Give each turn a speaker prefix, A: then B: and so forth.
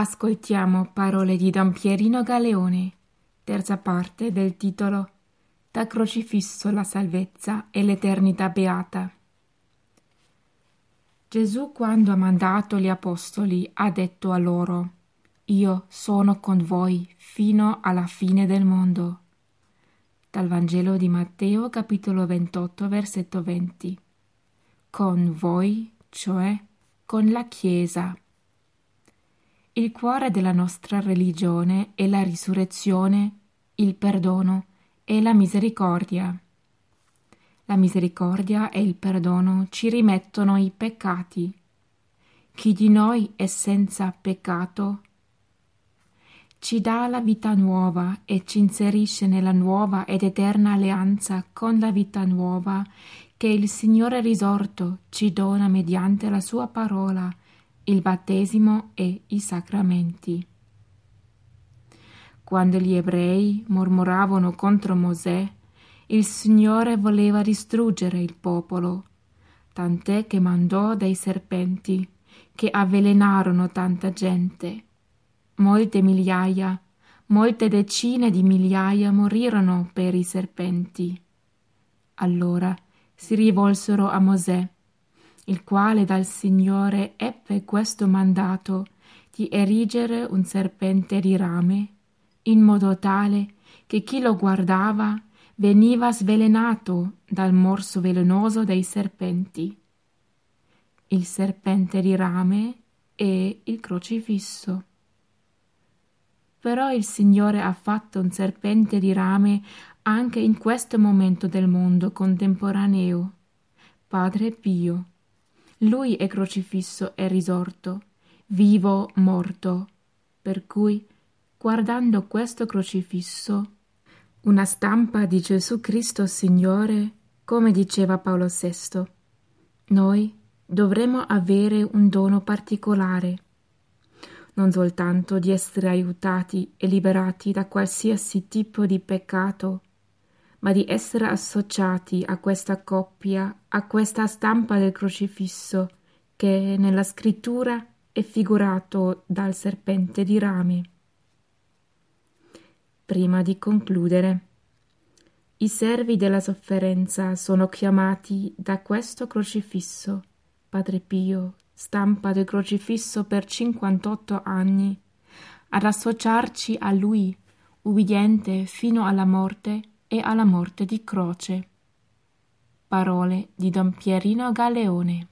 A: Ascoltiamo parole di Don Pierino Galeone, terza parte del titolo Da crocifisso la salvezza e l'eternità beata. Gesù quando ha mandato gli apostoli ha detto a loro Io sono con voi fino alla fine del mondo. Dal Vangelo di Matteo capitolo 28 versetto 20. Con voi, cioè con la Chiesa. Il cuore della nostra religione è la risurrezione, il perdono e la misericordia. La misericordia e il perdono ci rimettono i peccati. Chi di noi è senza peccato ci dà la vita nuova e ci inserisce nella nuova ed eterna alleanza con la vita nuova che il Signore risorto ci dona mediante la sua parola il battesimo e i sacramenti. Quando gli ebrei mormoravano contro Mosè, il Signore voleva distruggere il popolo, tant'è che mandò dei serpenti che avvelenarono tanta gente. Molte migliaia, molte decine di migliaia morirono per i serpenti. Allora si rivolsero a Mosè il quale dal Signore ebbe questo mandato di erigere un serpente di rame, in modo tale che chi lo guardava veniva svelenato dal morso velenoso dei serpenti. Il serpente di rame e il crocifisso. Però il Signore ha fatto un serpente di rame anche in questo momento del mondo contemporaneo. Padre Pio lui è crocifisso e risorto, vivo morto. Per cui, guardando questo crocifisso, una stampa di Gesù Cristo Signore, come diceva Paolo VI, noi dovremmo avere un dono particolare, non soltanto di essere aiutati e liberati da qualsiasi tipo di peccato, ma di essere associati a questa coppia, a questa stampa del crocifisso che nella scrittura è figurato dal serpente di rami. Prima di concludere, i servi della sofferenza sono chiamati da questo crocifisso, Padre Pio, stampa del crocifisso per 58 anni, ad associarci a lui, ubbidiente fino alla morte e alla morte di croce. Parole di Don Pierino Galeone.